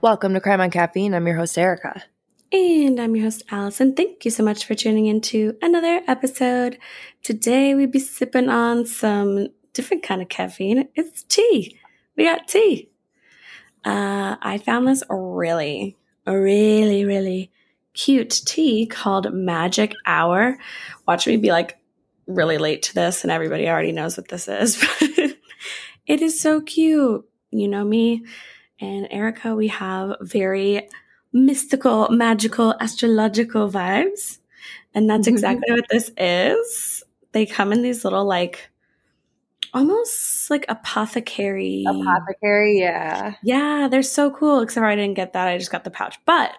Welcome to Crime on Caffeine. I'm your host, Erica. And I'm your host, Allison. Thank you so much for tuning into another episode. Today we be sipping on some different kind of caffeine. It's tea. We got tea. Uh, I found this really, really, really cute tea called Magic Hour. Watch me be like really late to this, and everybody already knows what this is. it is so cute. You know me and Erica, we have very mystical, magical, astrological vibes. And that's mm-hmm. exactly what this is. They come in these little, like, almost like apothecary. Apothecary, yeah. Yeah, they're so cool. Except for I didn't get that. I just got the pouch. But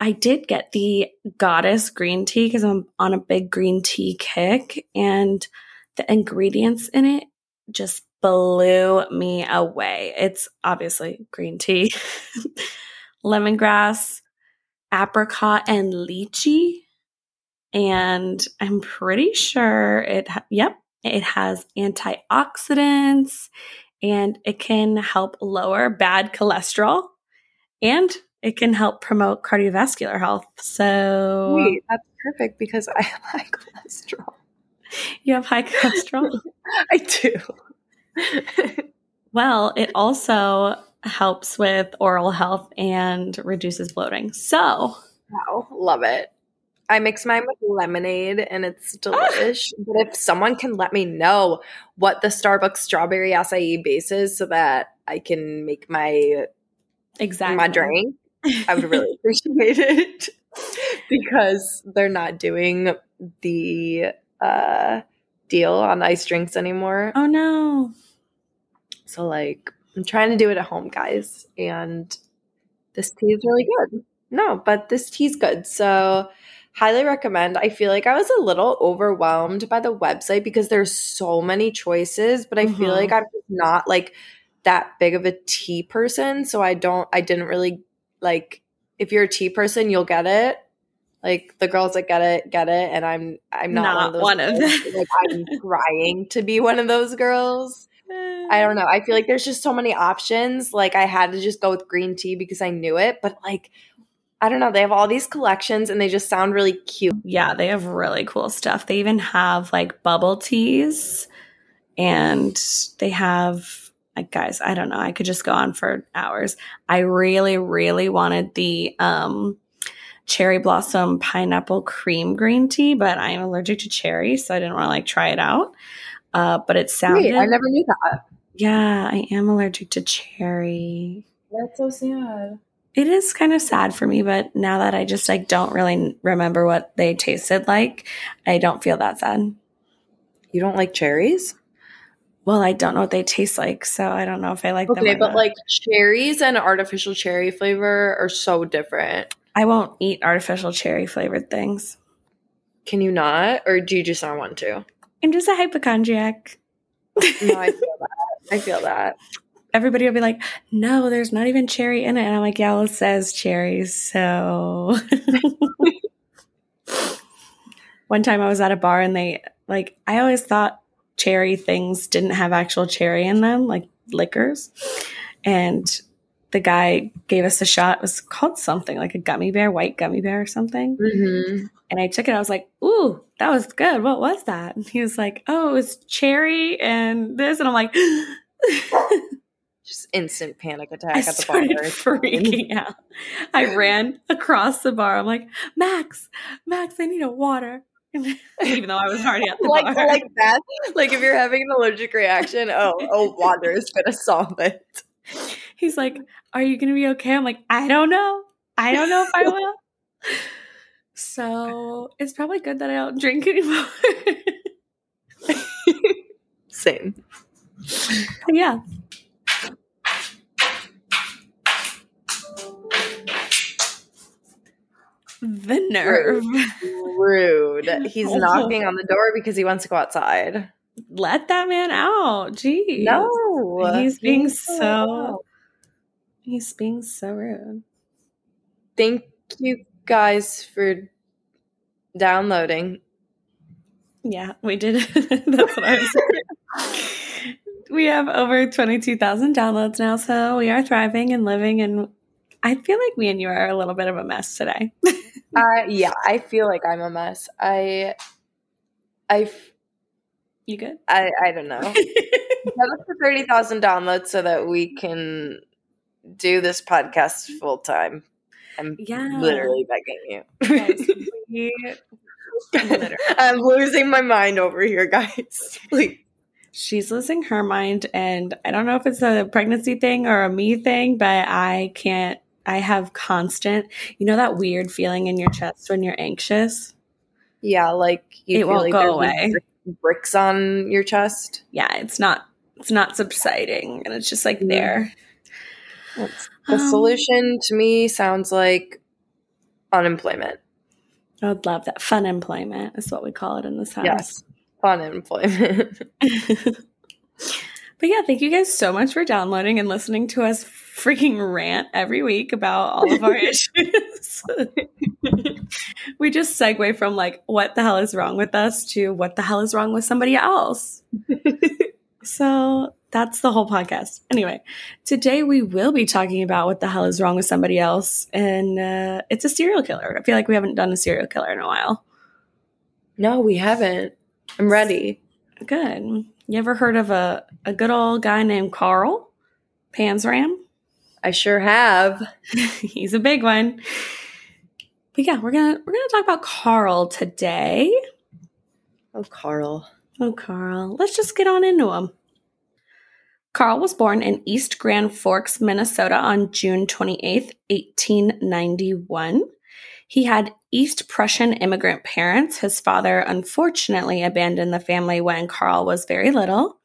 I did get the goddess green tea because I'm on a big green tea kick. And the ingredients in it just blew me away. It's obviously green tea, lemongrass, apricot, and lychee. And I'm pretty sure it, ha- yep, it has antioxidants and it can help lower bad cholesterol and it can help promote cardiovascular health. So, Wait, that's perfect because I have high cholesterol. You have high cholesterol? I do. well, it also helps with oral health and reduces bloating. So, wow, love it. I mix mine with lemonade and it's delish. but if someone can let me know what the Starbucks strawberry acai base is so that I can make my exactly my drink, I would really appreciate it because they're not doing the uh, deal on ice drinks anymore. Oh no. So like I'm trying to do it at home, guys, and this tea is really good. No, but this tea's good. So highly recommend. I feel like I was a little overwhelmed by the website because there's so many choices, but I mm-hmm. feel like I'm not like that big of a tea person, so I don't I didn't really like if you're a tea person, you'll get it. Like the girls that get it, get it, and I'm I'm not, not one of, one of them. like I'm trying to be one of those girls. I don't know. I feel like there's just so many options. Like I had to just go with green tea because I knew it, but like I don't know. They have all these collections and they just sound really cute. Yeah, they have really cool stuff. They even have like bubble teas and they have like guys, I don't know. I could just go on for hours. I really really wanted the um cherry blossom pineapple cream green tea, but I'm allergic to cherry, so I didn't want to like try it out. Uh, but it sounded. Wait, I never knew that. Yeah, I am allergic to cherry. That's so sad it is kind of sad for me, but now that I just like don't really remember what they tasted like, I don't feel that sad. You don't like cherries? Well, I don't know what they taste like, so I don't know if I like okay, them. Okay, but not. like cherries and artificial cherry flavor are so different. I won't eat artificial cherry flavored things. Can you not, or do you just not want to? I'm just a hypochondriac. no, I feel that. I feel that everybody will be like, no, there's not even cherry in it. And I'm like, yeah, well, it says cherries. So one time I was at a bar and they, like, I always thought cherry things didn't have actual cherry in them, like liquors. And the guy gave us a shot. It was called something like a gummy bear, white gummy bear or something. Mm-hmm. And I took it. I was like, ooh, that was good. What was that? And he was like, oh, it was cherry and this. And I'm like, just instant panic attack I at the started bar. freaking out. I ran across the bar. I'm like, Max, Max, I need a water. Even though I was already at the like, bar. Like that. Like if you're having an allergic reaction, oh, oh, water is gonna solve it. He's like, Are you gonna be okay? I'm like, I don't know. I don't know if I will. so it's probably good that I don't drink anymore. Same. yeah. The nerve. Rude. Rude. He's knocking on the door because he wants to go outside. Let that man out. Gee. No. He's being so he's being so rude. Thank you guys for downloading. Yeah, we did. That's what I was saying. we have over 22,000 downloads now, so we are thriving and living and I feel like me and you are a little bit of a mess today. uh, yeah, I feel like I'm a mess. I, I, you good? I, I don't know. Us to thirty thousand downloads so that we can do this podcast full time. I'm Yeah. literally begging you. Guys, we- literally. I'm losing my mind over here, guys. Please. She's losing her mind, and I don't know if it's a pregnancy thing or a me thing, but I can't. I have constant, you know, that weird feeling in your chest when you're anxious. Yeah, like you It feel won't like go away. Bricks on your chest. Yeah, it's not. It's not subsiding, and it's just like Mhm. there. The Um, solution to me sounds like unemployment. I would love that. Fun employment is what we call it in this house. Yes, fun employment. But yeah, thank you guys so much for downloading and listening to us freaking rant every week about all of our issues. we just segue from like, what the hell is wrong with us to what the hell is wrong with somebody else. so that's the whole podcast. Anyway, today we will be talking about what the hell is wrong with somebody else. And uh, it's a serial killer. I feel like we haven't done a serial killer in a while. no, we haven't. I'm ready. Good. You ever heard of a, a good old guy named Carl Panzram? I sure have. He's a big one. But yeah, we're gonna we're gonna talk about Carl today. Oh, Carl. Oh, Carl. Let's just get on into him. Carl was born in East Grand Forks, Minnesota on June 28th, 1891. He had East Prussian immigrant parents. His father unfortunately abandoned the family when Carl was very little.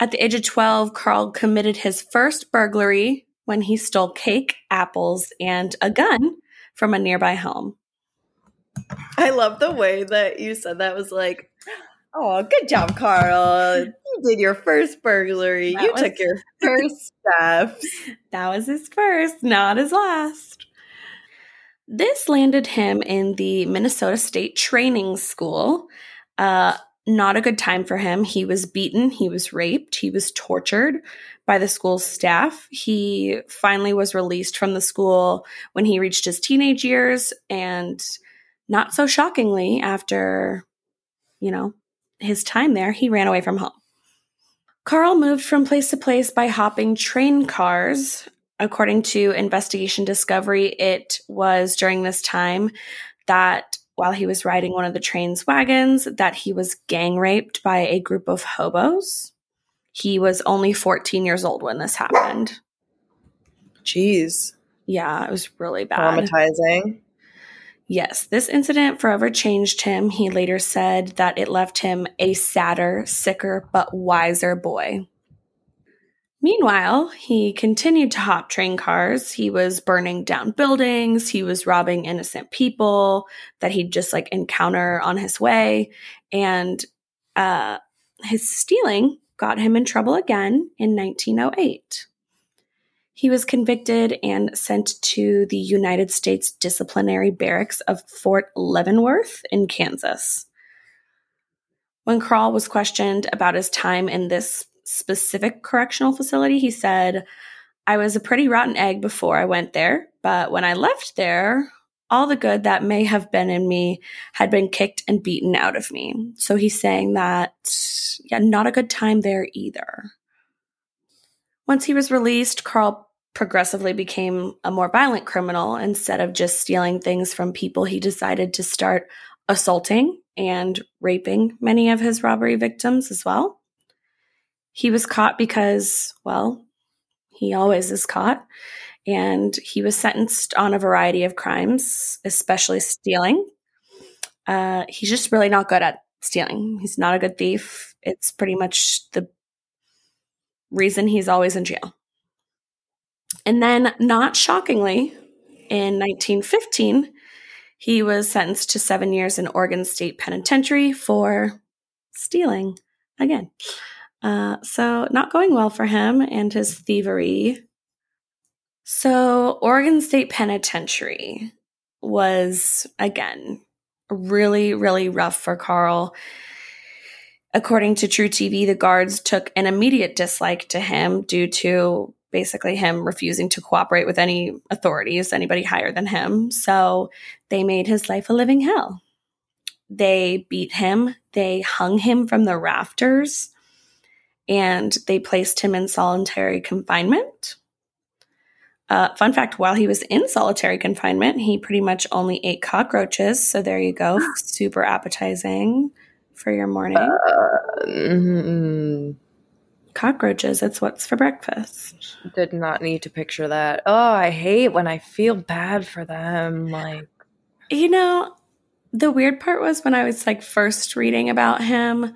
At the age of 12, Carl committed his first burglary when he stole cake, apples, and a gun from a nearby home. I love the way that you said that was like, oh, good job, Carl. You did your first burglary. That you took your first steps. That was his first, not his last. This landed him in the Minnesota State Training School. Uh, not a good time for him. He was beaten, he was raped, he was tortured by the school's staff. He finally was released from the school when he reached his teenage years, and not so shockingly, after, you know, his time there, he ran away from home. Carl moved from place to place by hopping train cars. According to Investigation Discovery, it was during this time that while he was riding one of the train's wagons that he was gang raped by a group of hobos. He was only 14 years old when this happened. Jeez. Yeah, it was really bad. Traumatizing. Yes, this incident forever changed him. He later said that it left him a sadder, sicker, but wiser boy. Meanwhile, he continued to hop train cars. He was burning down buildings. He was robbing innocent people that he'd just like encounter on his way. And uh, his stealing got him in trouble again in 1908. He was convicted and sent to the United States Disciplinary Barracks of Fort Leavenworth in Kansas. When Carl was questioned about his time in this specific correctional facility, he said, I was a pretty rotten egg before I went there, but when I left there, all the good that may have been in me had been kicked and beaten out of me. So he's saying that, yeah, not a good time there either. Once he was released, Carl progressively became a more violent criminal. Instead of just stealing things from people, he decided to start assaulting and raping many of his robbery victims as well. He was caught because, well, he always is caught. And he was sentenced on a variety of crimes, especially stealing. Uh, he's just really not good at stealing. He's not a good thief. It's pretty much the reason he's always in jail. And then, not shockingly, in 1915, he was sentenced to seven years in Oregon State Penitentiary for stealing again. Uh, so, not going well for him and his thievery. So, Oregon State Penitentiary was, again, really, really rough for Carl. According to truTV, the guards took an immediate dislike to him due to basically him refusing to cooperate with any authorities, anybody higher than him. So they made his life a living hell. They beat him, they hung him from the rafters, and they placed him in solitary confinement. Uh, fun fact while he was in solitary confinement, he pretty much only ate cockroaches. So there you go. Super appetizing for your morning. Uh, mm-hmm. Cockroaches, it's what's for breakfast. Did not need to picture that. Oh, I hate when I feel bad for them. Like, you know, the weird part was when I was like first reading about him,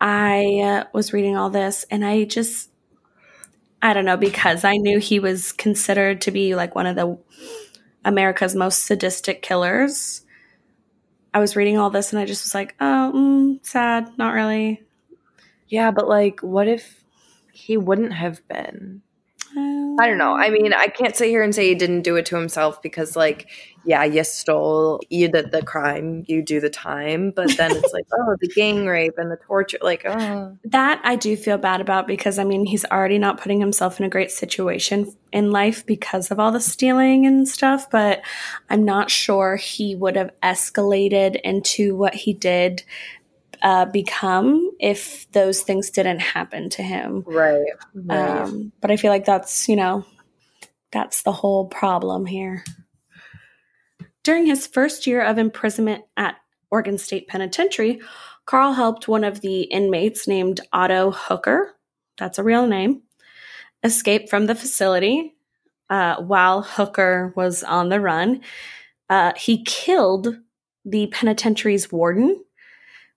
I uh, was reading all this and I just I don't know, because I knew he was considered to be like one of the America's most sadistic killers. I was reading all this and I just was like, oh, mm, sad, not really. Yeah, but like, what if he wouldn't have been? I don't know. I mean, I can't sit here and say he didn't do it to himself because, like, yeah, you stole, you did the crime, you do the time. But then it's like, oh, the gang rape and the torture. Like, oh. That I do feel bad about because, I mean, he's already not putting himself in a great situation in life because of all the stealing and stuff. But I'm not sure he would have escalated into what he did uh, become if those things didn't happen to him. Right. right. Um, but I feel like that's, you know, that's the whole problem here. During his first year of imprisonment at Oregon State Penitentiary, Carl helped one of the inmates named Otto Hooker, that's a real name, escape from the facility uh, while Hooker was on the run. Uh, he killed the penitentiary's warden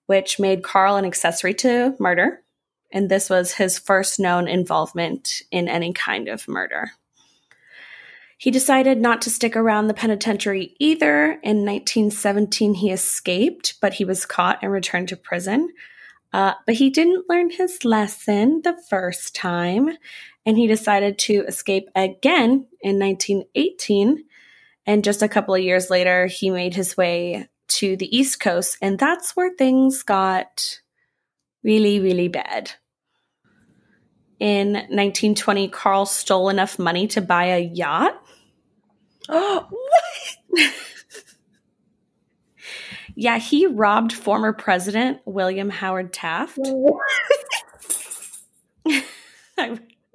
which made Carl an accessory to murder. And this was his first known involvement in any kind of murder. He decided not to stick around the penitentiary either. In 1917, he escaped, but he was caught and returned to prison. Uh, but he didn't learn his lesson the first time, and he decided to escape again in 1918. And just a couple of years later, he made his way to the East Coast, and that's where things got really, really bad. In 1920, Carl stole enough money to buy a yacht. Oh, what? yeah, he robbed former President William Howard Taft.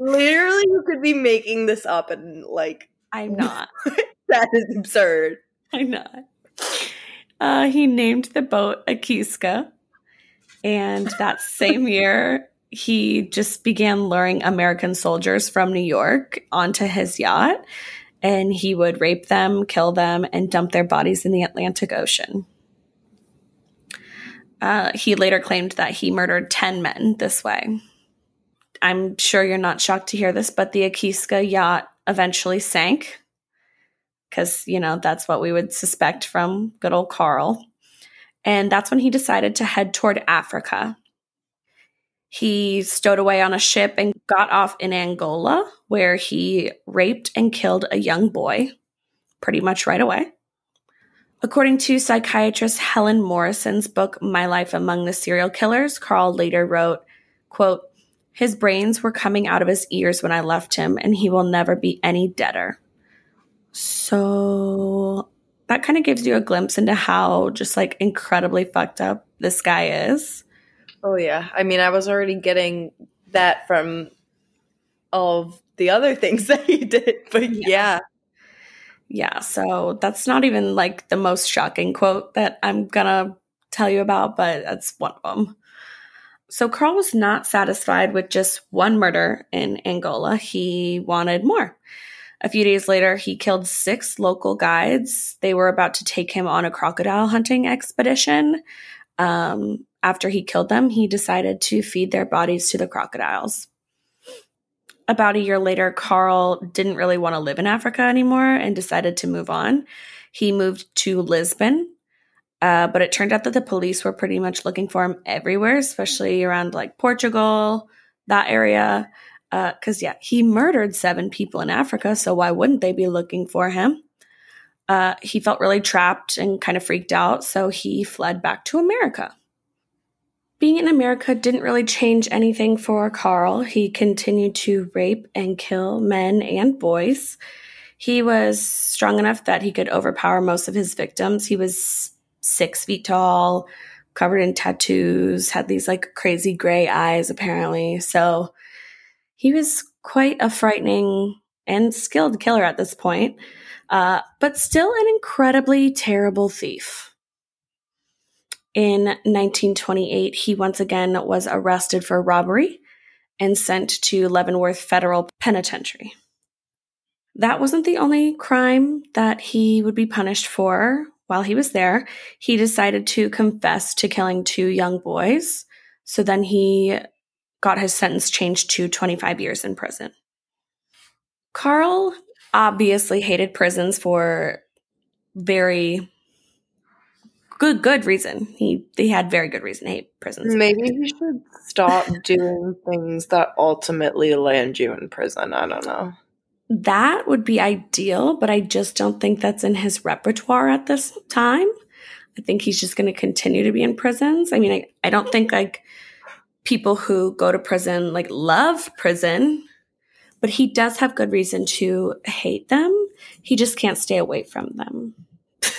Literally, you could be making this up and like. I'm not. that is absurd. I'm not. Uh, he named the boat Akista. And that same year, he just began luring American soldiers from New York onto his yacht. And he would rape them, kill them, and dump their bodies in the Atlantic Ocean. Uh, he later claimed that he murdered 10 men this way. I'm sure you're not shocked to hear this, but the Akista yacht eventually sank because, you know, that's what we would suspect from good old Carl. And that's when he decided to head toward Africa. He stowed away on a ship and got off in Angola, where he raped and killed a young boy pretty much right away. According to psychiatrist Helen Morrison's book, My Life Among the Serial Killers, Carl later wrote, quote, his brains were coming out of his ears when I left him, and he will never be any deader. So that kind of gives you a glimpse into how just like incredibly fucked up this guy is. Oh yeah. I mean, I was already getting that from all of the other things that he did, but yeah. yeah. Yeah, so that's not even like the most shocking quote that I'm gonna tell you about, but that's one of them. So Carl was not satisfied with just one murder in Angola. He wanted more. A few days later, he killed six local guides. They were about to take him on a crocodile hunting expedition. Um, after he killed them, he decided to feed their bodies to the crocodiles. About a year later, Carl didn't really want to live in Africa anymore and decided to move on. He moved to Lisbon, uh, but it turned out that the police were pretty much looking for him everywhere, especially around like Portugal, that area because uh, yeah, he murdered seven people in Africa, so why wouldn't they be looking for him? Uh, he felt really trapped and kind of freaked out, so he fled back to America. Being in America didn't really change anything for Carl. He continued to rape and kill men and boys. He was strong enough that he could overpower most of his victims. He was six feet tall, covered in tattoos, had these like crazy gray eyes, apparently. So he was quite a frightening and skilled killer at this point, uh, but still an incredibly terrible thief. In 1928, he once again was arrested for robbery and sent to Leavenworth Federal Penitentiary. That wasn't the only crime that he would be punished for while he was there. He decided to confess to killing two young boys. So then he got his sentence changed to 25 years in prison. Carl obviously hated prisons for very good good reason. He he had very good reason to hate prisons. Maybe he should stop doing things that ultimately land you in prison. I don't know. That would be ideal, but I just don't think that's in his repertoire at this time. I think he's just going to continue to be in prisons. I mean, I, I don't think like people who go to prison like love prison, but he does have good reason to hate them. He just can't stay away from them.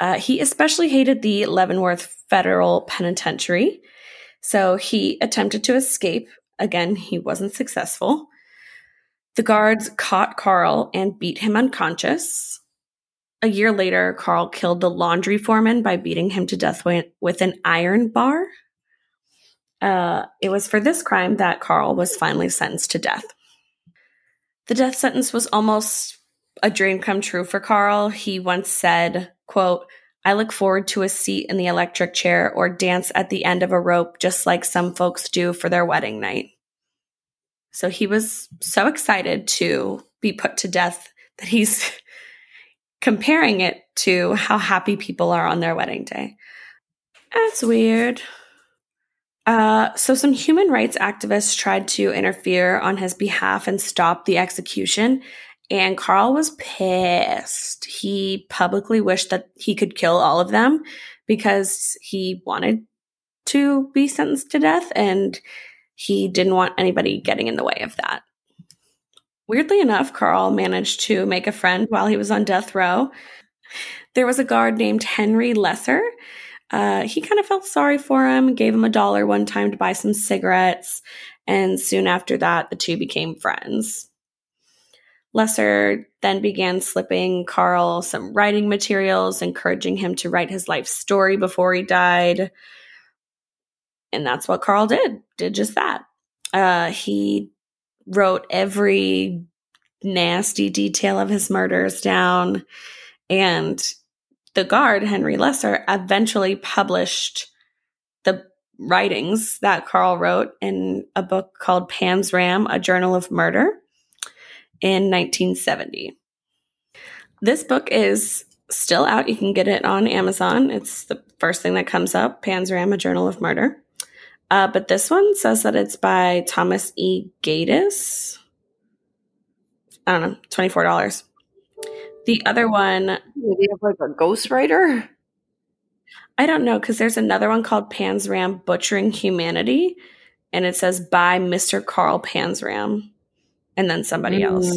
uh, he especially hated the Leavenworth Federal Penitentiary. So he attempted to escape. Again, he wasn't successful. The guards caught Carl and beat him unconscious. A year later, Carl killed the laundry foreman by beating him to death with an iron bar. Uh, it was for this crime that Carl was finally sentenced to death. The death sentence was almost a dream come true for Carl. He once said, quote, I look forward to a seat in the electric chair or dance at the end of a rope just like some folks do for their wedding night. So he was so excited to be put to death that he's comparing it to how happy people are on their wedding day. That's weird. Uh, so, some human rights activists tried to interfere on his behalf and stop the execution. And Carl was pissed. He publicly wished that he could kill all of them because he wanted to be sentenced to death. And he didn't want anybody getting in the way of that. Weirdly enough, Carl managed to make a friend while he was on death row. There was a guard named Henry Lesser. Uh, he kind of felt sorry for him, gave him a dollar one time to buy some cigarettes, and soon after that, the two became friends. Lesser then began slipping Carl some writing materials, encouraging him to write his life story before he died. And that's what Carl did, did just that. Uh, he wrote every nasty detail of his murders down. And the guard, Henry Lesser, eventually published the writings that Carl wrote in a book called Panzram, A Journal of Murder, in 1970. This book is still out. You can get it on Amazon. It's the first thing that comes up Panzram, A Journal of Murder. Uh, but this one says that it's by Thomas E. Gaddis. I don't know, $24. The other one. You have like a ghostwriter? I don't know, because there's another one called Panzram Butchering Humanity, and it says by Mr. Carl Panzram, and then somebody mm. else.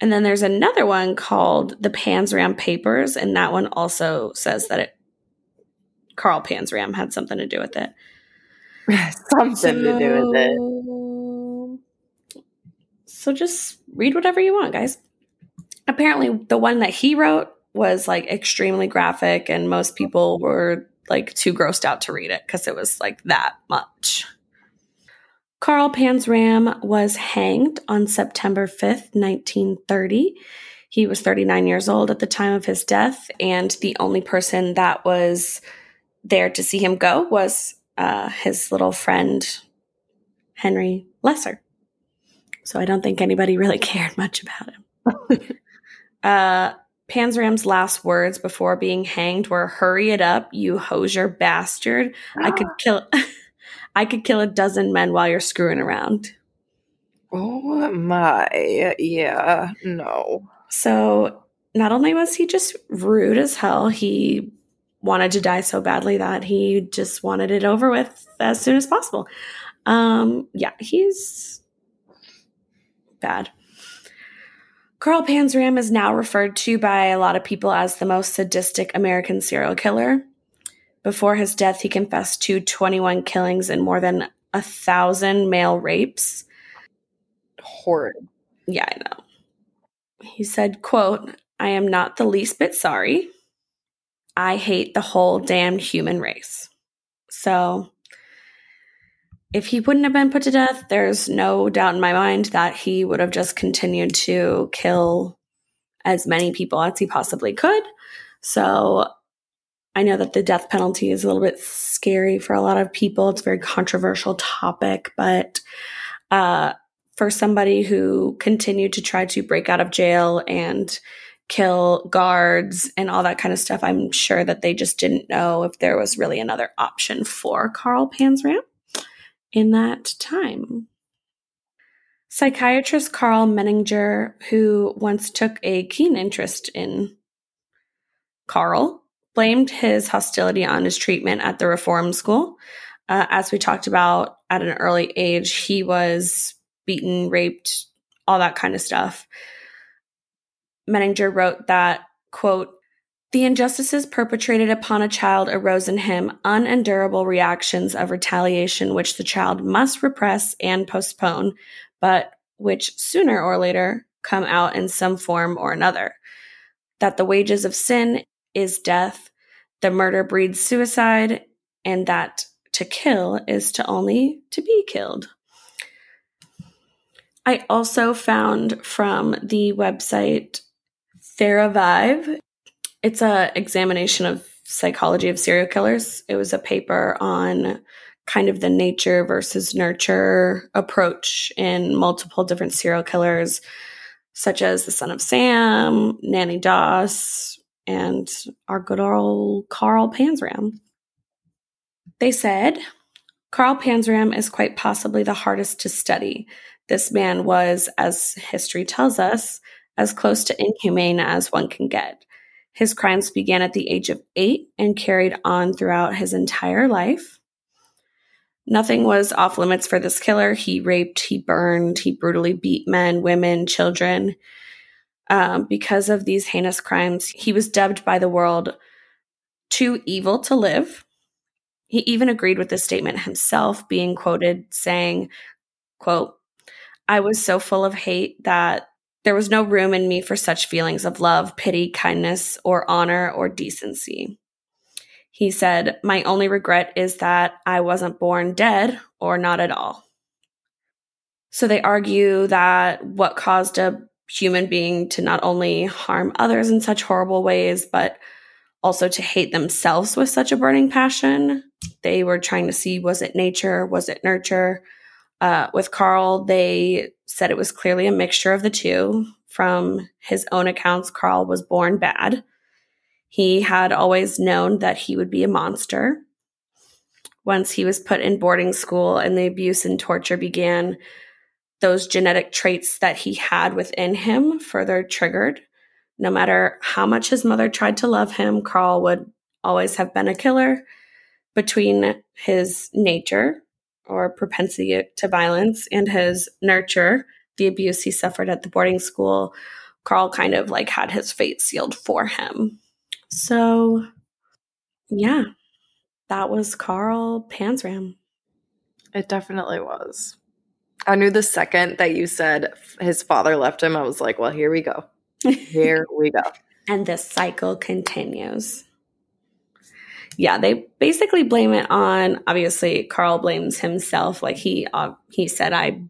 And then there's another one called The Panzram Papers, and that one also says that it Carl Panzram had something to do with it. something so, to do with it. So just read whatever you want, guys. Apparently, the one that he wrote was like extremely graphic, and most people were like too grossed out to read it because it was like that much. Carl Panzram was hanged on September 5th, 1930. He was 39 years old at the time of his death, and the only person that was there to see him go was uh, his little friend, Henry Lesser. So I don't think anybody really cared much about him. uh, Panzram's last words before being hanged were "Hurry it up, you Hoosier bastard! I could kill, I could kill a dozen men while you're screwing around." Oh my, yeah, no. So not only was he just rude as hell, he wanted to die so badly that he just wanted it over with as soon as possible. Um, yeah, he's bad. Carl Panzram is now referred to by a lot of people as the most sadistic American serial killer. Before his death, he confessed to 21 killings and more than a thousand male rapes. Horrid. Yeah, I know. He said, quote, I am not the least bit sorry. I hate the whole damned human race. So if he wouldn't have been put to death, there's no doubt in my mind that he would have just continued to kill as many people as he possibly could. So I know that the death penalty is a little bit scary for a lot of people. It's a very controversial topic, but uh, for somebody who continued to try to break out of jail and kill guards and all that kind of stuff, I'm sure that they just didn't know if there was really another option for Carl Panzram in that time. Psychiatrist Karl Menninger, who once took a keen interest in Carl, blamed his hostility on his treatment at the reform school. Uh, as we talked about at an early age, he was beaten, raped, all that kind of stuff. Menninger wrote that, quote, the injustices perpetrated upon a child arose in him unendurable reactions of retaliation, which the child must repress and postpone, but which sooner or later come out in some form or another. That the wages of sin is death, the murder breeds suicide, and that to kill is to only to be killed. I also found from the website Theravive it's a examination of psychology of serial killers. It was a paper on kind of the nature versus nurture approach in multiple different serial killers, such as the son of Sam, Nanny Doss, and our good old Carl Panzram. They said Carl Panzram is quite possibly the hardest to study. This man was, as history tells us, as close to inhumane as one can get. His crimes began at the age of eight and carried on throughout his entire life. Nothing was off limits for this killer. He raped, he burned, he brutally beat men, women, children. Um, because of these heinous crimes, he was dubbed by the world too evil to live. He even agreed with this statement himself, being quoted saying, quote, I was so full of hate that there was no room in me for such feelings of love, pity, kindness, or honor or decency. He said, My only regret is that I wasn't born dead or not at all. So they argue that what caused a human being to not only harm others in such horrible ways, but also to hate themselves with such a burning passion. They were trying to see was it nature, was it nurture? Uh, with Carl, they said it was clearly a mixture of the two. From his own accounts, Carl was born bad. He had always known that he would be a monster. Once he was put in boarding school and the abuse and torture began, those genetic traits that he had within him further triggered. No matter how much his mother tried to love him, Carl would always have been a killer. Between his nature, or propensity to violence and his nurture, the abuse he suffered at the boarding school, Carl kind of like had his fate sealed for him. So, yeah, that was Carl Panzram. It definitely was. I knew the second that you said his father left him, I was like, well, here we go. Here we go. and the cycle continues yeah, they basically blame it on obviously Carl blames himself. Like he uh, he said, I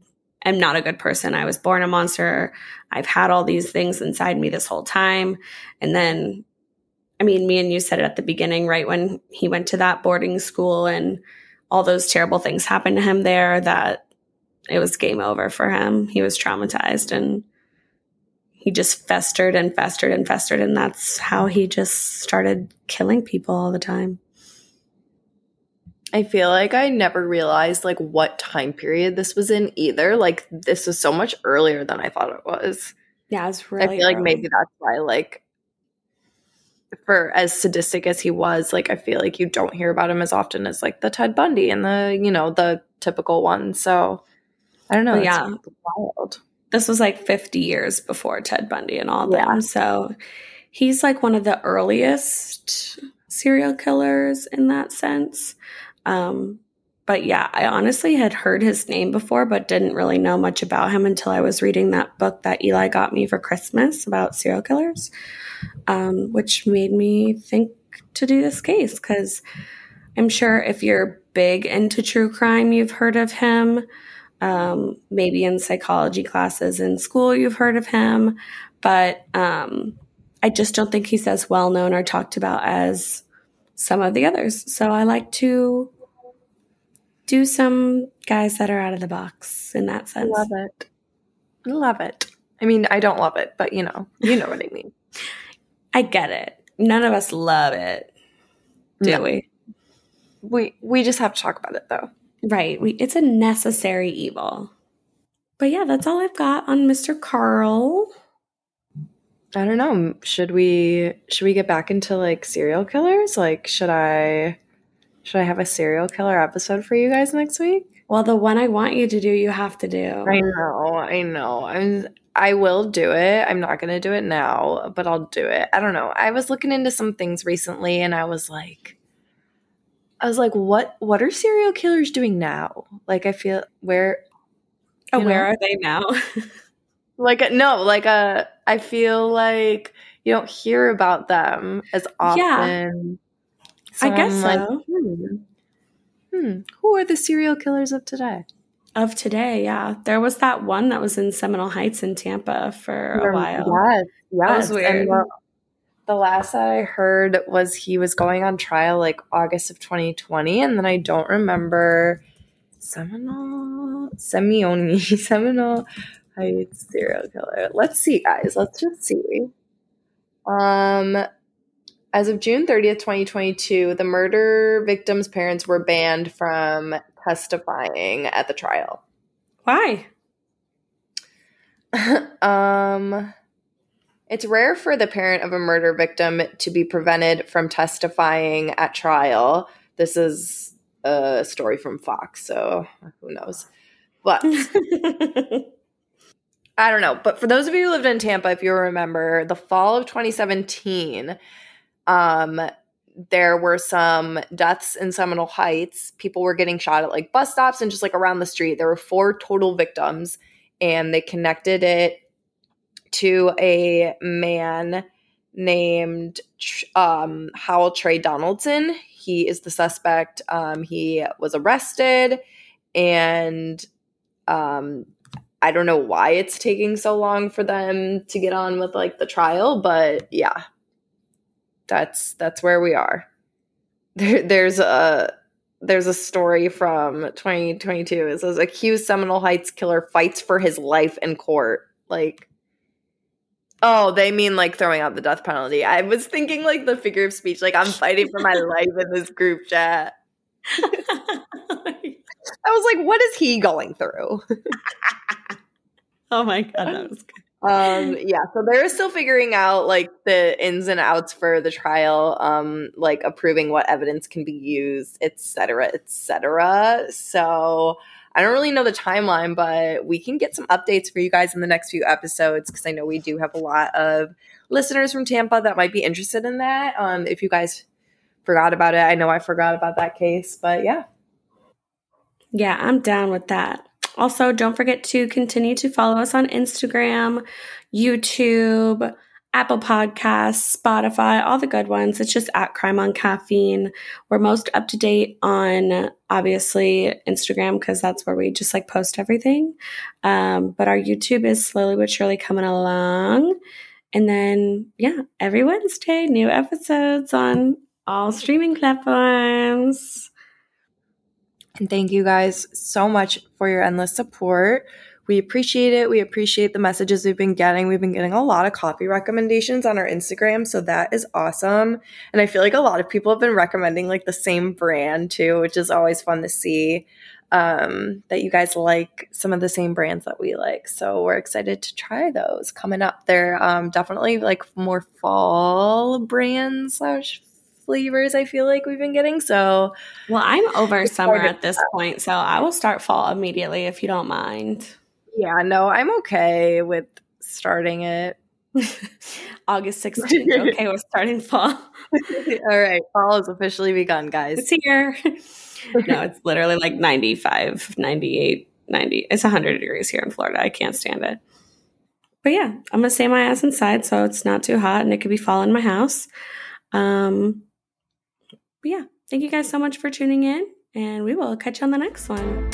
am not a good person. I was born a monster. I've had all these things inside me this whole time. And then, I mean, me and you said it at the beginning, right? When he went to that boarding school and all those terrible things happened to him there, that it was game over for him. He was traumatized and he just festered and festered and festered and that's how he just started killing people all the time i feel like i never realized like what time period this was in either like this was so much earlier than i thought it was yeah it's really i feel like maybe that's why like for as sadistic as he was, like I feel like you don't hear about him as often as like the Ted Bundy and the you know the typical one. So I don't know. Well, yeah, wild. This was like 50 years before Ted Bundy and all yeah. them. So he's like one of the earliest serial killers in that sense. Um, but yeah, I honestly had heard his name before, but didn't really know much about him until I was reading that book that Eli got me for Christmas about serial killers, um, which made me think to do this case because I'm sure if you're big into true crime, you've heard of him. Um, maybe in psychology classes in school, you've heard of him, but um, I just don't think he's as well known or talked about as some of the others. So I like to do some guys that are out of the box in that sense. Love it. Love it. I mean, I don't love it, but you know, you know what I mean. I get it. None of us love it, do no. we? We we just have to talk about it though. Right. We it's a necessary evil. But yeah, that's all I've got on Mr. Carl. I don't know. Should we should we get back into like serial killers? Like should I should I have a serial killer episode for you guys next week? Well, the one I want you to do, you have to do. I know, I know. I'm I will do it. I'm not going to do it now, but I'll do it. I don't know. I was looking into some things recently and I was like I was like what what are serial killers doing now? Like I feel where Oh, where are they now? like no, like uh, I feel like you don't hear about them as often. Yeah. So I guess like, so. Hmm, hmm. Who are the serial killers of today? Of today, yeah. There was that one that was in Seminole Heights in Tampa for a while. Yes, yes. That was weird. The, the last that I heard was he was going on trial like August of 2020, and then I don't remember Seminole Semioni Seminole Heights serial killer. Let's see, guys. Let's just see. Um, as of June 30th, 2022, the murder victim's parents were banned from testifying at the trial. Why? um it's rare for the parent of a murder victim to be prevented from testifying at trial. This is a story from Fox, so who knows. But I don't know. But for those of you who lived in Tampa, if you remember, the fall of 2017, um, there were some deaths in Seminole Heights. People were getting shot at like bus stops and just like around the street. There were four total victims, and they connected it to a man named um, Howell Trey Donaldson. He is the suspect. Um, he was arrested, and um, I don't know why it's taking so long for them to get on with like the trial, but yeah, that's that's where we are. There, there's a there's a story from 2022. It says accused Seminole Heights killer fights for his life in court. Like, oh, they mean like throwing out the death penalty. I was thinking like the figure of speech. Like I'm fighting for my life in this group chat. I was like, what is he going through? oh my god, that was good um yeah so they're still figuring out like the ins and outs for the trial um like approving what evidence can be used etc etc so i don't really know the timeline but we can get some updates for you guys in the next few episodes because i know we do have a lot of listeners from tampa that might be interested in that. Um if you guys forgot about it i know i forgot about that case but yeah. Yeah i'm down with that also, don't forget to continue to follow us on Instagram, YouTube, Apple Podcasts, Spotify, all the good ones. It's just at Crime on Caffeine. We're most up to date on obviously Instagram because that's where we just like post everything. Um, but our YouTube is slowly but surely coming along. And then, yeah, every Wednesday, new episodes on all streaming platforms. And thank you guys so much for your endless support. We appreciate it. We appreciate the messages we've been getting. We've been getting a lot of coffee recommendations on our Instagram, so that is awesome. And I feel like a lot of people have been recommending like the same brand too, which is always fun to see um, that you guys like some of the same brands that we like. So we're excited to try those coming up. They're um, definitely like more fall brands slash flavors. I feel like we've been getting. So well, I'm over summer at this point, so I will start fall immediately if you don't mind. Yeah, no, I'm okay with starting it. August 16th. Okay, we're starting fall. All right, fall has officially begun, guys. It's here. no, it's literally like 95, 98, 90. It's 100 degrees here in Florida. I can't stand it. But yeah, I'm going to stay my ass inside so it's not too hot and it could be fall in my house. Um, but yeah, thank you guys so much for tuning in and we will catch you on the next one.